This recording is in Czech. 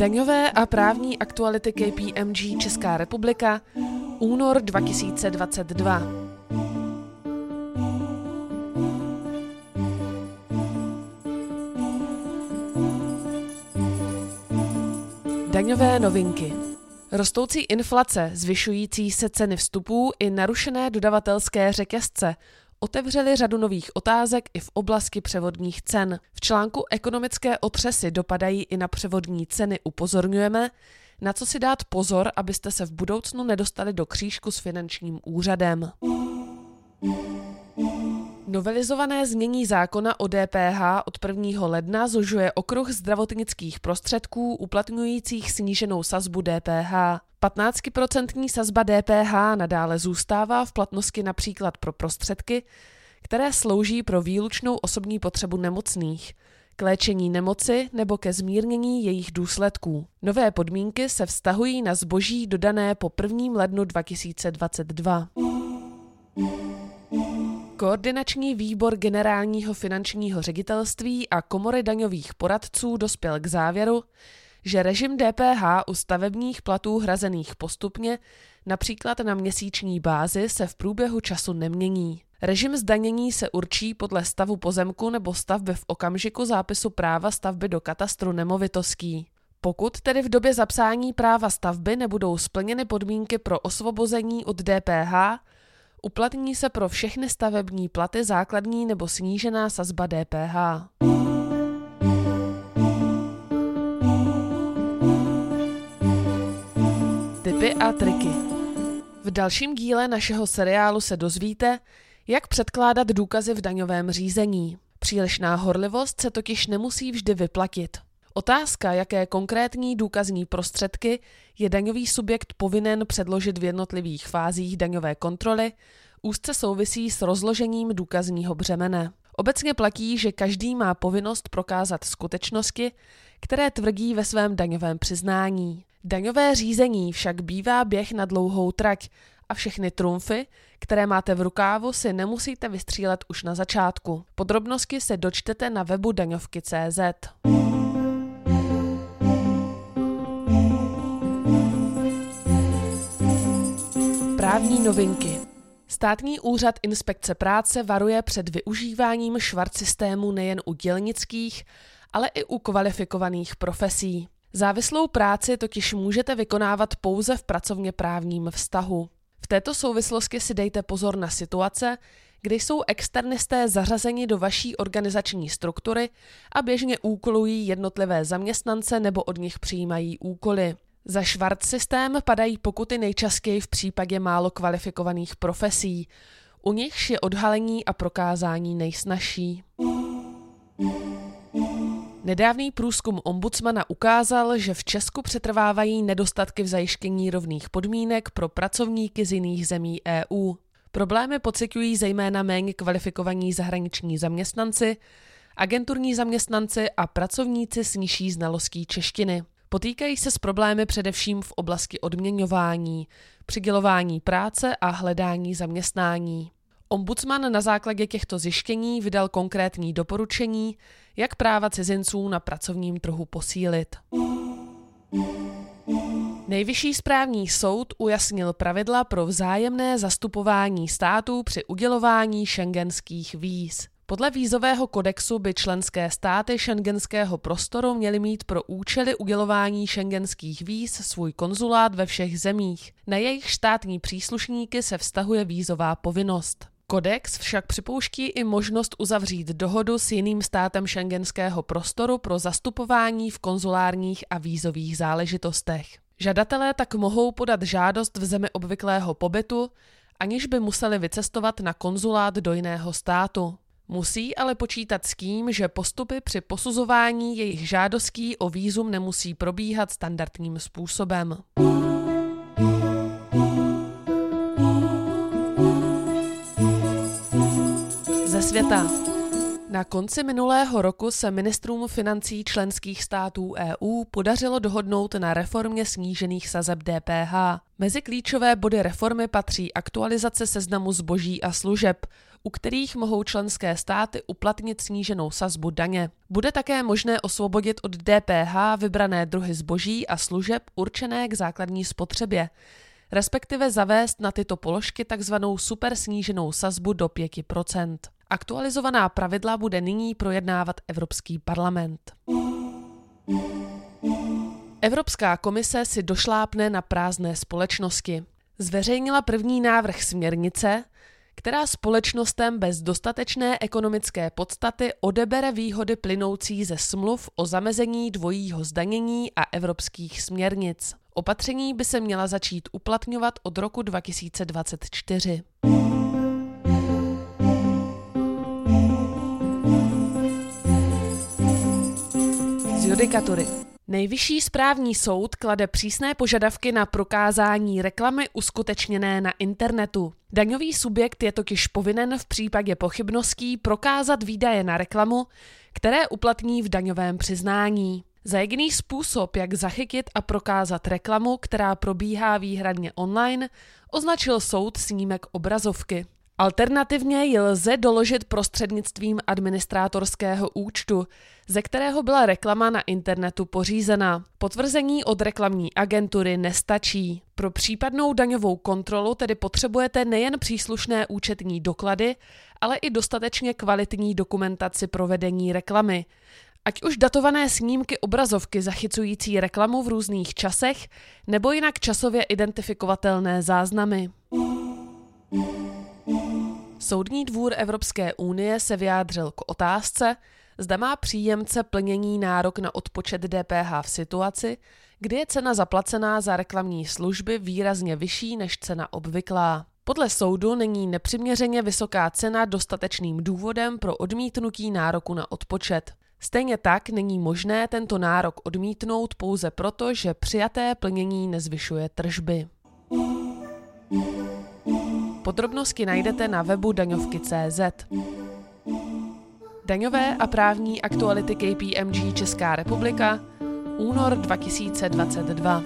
Daňové a právní aktuality KPMG Česká republika, únor 2022. Daňové novinky. Rostoucí inflace, zvyšující se ceny vstupů i narušené dodavatelské řetězce otevřeli řadu nových otázek i v oblasti převodních cen. V článku Ekonomické otřesy dopadají i na převodní ceny upozorňujeme, na co si dát pozor, abyste se v budoucnu nedostali do křížku s finančním úřadem. Novelizované změní zákona o DPH od 1. ledna zužuje okruh zdravotnických prostředků uplatňujících sníženou sazbu DPH. 15% sazba DPH nadále zůstává v platnosti například pro prostředky, které slouží pro výlučnou osobní potřebu nemocných, k léčení nemoci nebo ke zmírnění jejich důsledků. Nové podmínky se vztahují na zboží dodané po 1. lednu 2022. Koordinační výbor generálního finančního ředitelství a komory daňových poradců dospěl k závěru, že režim DPH u stavebních platů hrazených postupně, například na měsíční bázi, se v průběhu času nemění. Režim zdanění se určí podle stavu pozemku nebo stavby v okamžiku zápisu práva stavby do katastru nemovitostí. Pokud tedy v době zapsání práva stavby nebudou splněny podmínky pro osvobození od DPH, Uplatní se pro všechny stavební platy základní nebo snížená sazba DPH. Typy a triky V dalším díle našeho seriálu se dozvíte, jak předkládat důkazy v daňovém řízení. Přílišná horlivost se totiž nemusí vždy vyplatit. Otázka, jaké konkrétní důkazní prostředky je daňový subjekt povinen předložit v jednotlivých fázích daňové kontroly, úzce souvisí s rozložením důkazního břemene. Obecně platí, že každý má povinnost prokázat skutečnosti, které tvrdí ve svém daňovém přiznání. Daňové řízení však bývá běh na dlouhou trať a všechny trumfy, které máte v rukávu, si nemusíte vystřílet už na začátku. Podrobnosti se dočtete na webu daňovky.cz. Právní novinky. Státní úřad inspekce práce varuje před využíváním švart systému nejen u dělnických, ale i u kvalifikovaných profesí. Závislou práci totiž můžete vykonávat pouze v pracovně právním vztahu. V této souvislosti si dejte pozor na situace, kdy jsou externisté zařazeni do vaší organizační struktury a běžně úkolují jednotlivé zaměstnance nebo od nich přijímají úkoly. Za švart systém padají pokuty nejčastěji v případě málo kvalifikovaných profesí. U nichž je odhalení a prokázání nejsnažší. Nedávný průzkum ombudsmana ukázal, že v Česku přetrvávají nedostatky v zajištění rovných podmínek pro pracovníky z jiných zemí EU. Problémy pociťují zejména méně kvalifikovaní zahraniční zaměstnanci, agenturní zaměstnanci a pracovníci s nižší znalostí češtiny. Potýkají se s problémy především v oblasti odměňování, přidělování práce a hledání zaměstnání. Ombudsman na základě těchto zjištění vydal konkrétní doporučení, jak práva cizinců na pracovním trhu posílit. Nejvyšší správní soud ujasnil pravidla pro vzájemné zastupování států při udělování šengenských víz. Podle vízového kodexu by členské státy šengenského prostoru měly mít pro účely udělování šengenských víz svůj konzulát ve všech zemích. Na jejich státní příslušníky se vztahuje vízová povinnost. Kodex však připouští i možnost uzavřít dohodu s jiným státem šengenského prostoru pro zastupování v konzulárních a vízových záležitostech. Žadatelé tak mohou podat žádost v zemi obvyklého pobytu, aniž by museli vycestovat na konzulát do jiného státu. Musí ale počítat s tím, že postupy při posuzování jejich žádostí o výzum nemusí probíhat standardním způsobem. Ze světa. Na konci minulého roku se ministrům financí členských států EU podařilo dohodnout na reformě snížených sazeb DPH. Mezi klíčové body reformy patří aktualizace seznamu zboží a služeb, u kterých mohou členské státy uplatnit sníženou sazbu daně. Bude také možné osvobodit od DPH vybrané druhy zboží a služeb určené k základní spotřebě, respektive zavést na tyto položky takzvanou super sníženou sazbu do 5 Aktualizovaná pravidla bude nyní projednávat Evropský parlament. Evropská komise si došlápne na prázdné společnosti. Zveřejnila první návrh směrnice, která společnostem bez dostatečné ekonomické podstaty odebere výhody plynoucí ze smluv o zamezení dvojího zdanění a evropských směrnic. Opatření by se měla začít uplatňovat od roku 2024. judikatury. Nejvyšší správní soud klade přísné požadavky na prokázání reklamy uskutečněné na internetu. Daňový subjekt je totiž povinen v případě pochybností prokázat výdaje na reklamu, které uplatní v daňovém přiznání. Za jediný způsob, jak zachytit a prokázat reklamu, která probíhá výhradně online, označil soud snímek obrazovky. Alternativně ji lze doložit prostřednictvím administrátorského účtu, ze kterého byla reklama na internetu pořízena. Potvrzení od reklamní agentury nestačí. Pro případnou daňovou kontrolu tedy potřebujete nejen příslušné účetní doklady, ale i dostatečně kvalitní dokumentaci provedení reklamy. Ať už datované snímky obrazovky zachycující reklamu v různých časech, nebo jinak časově identifikovatelné záznamy. Soudní dvůr Evropské unie se vyjádřil k otázce, zda má příjemce plnění nárok na odpočet DPH v situaci, kdy je cena zaplacená za reklamní služby výrazně vyšší než cena obvyklá. Podle soudu není nepřiměřeně vysoká cena dostatečným důvodem pro odmítnutí nároku na odpočet. Stejně tak není možné tento nárok odmítnout pouze proto, že přijaté plnění nezvyšuje tržby. Podrobnosti najdete na webu daňovky.cz. Daňové a právní aktuality KPMG Česká republika, únor 2022.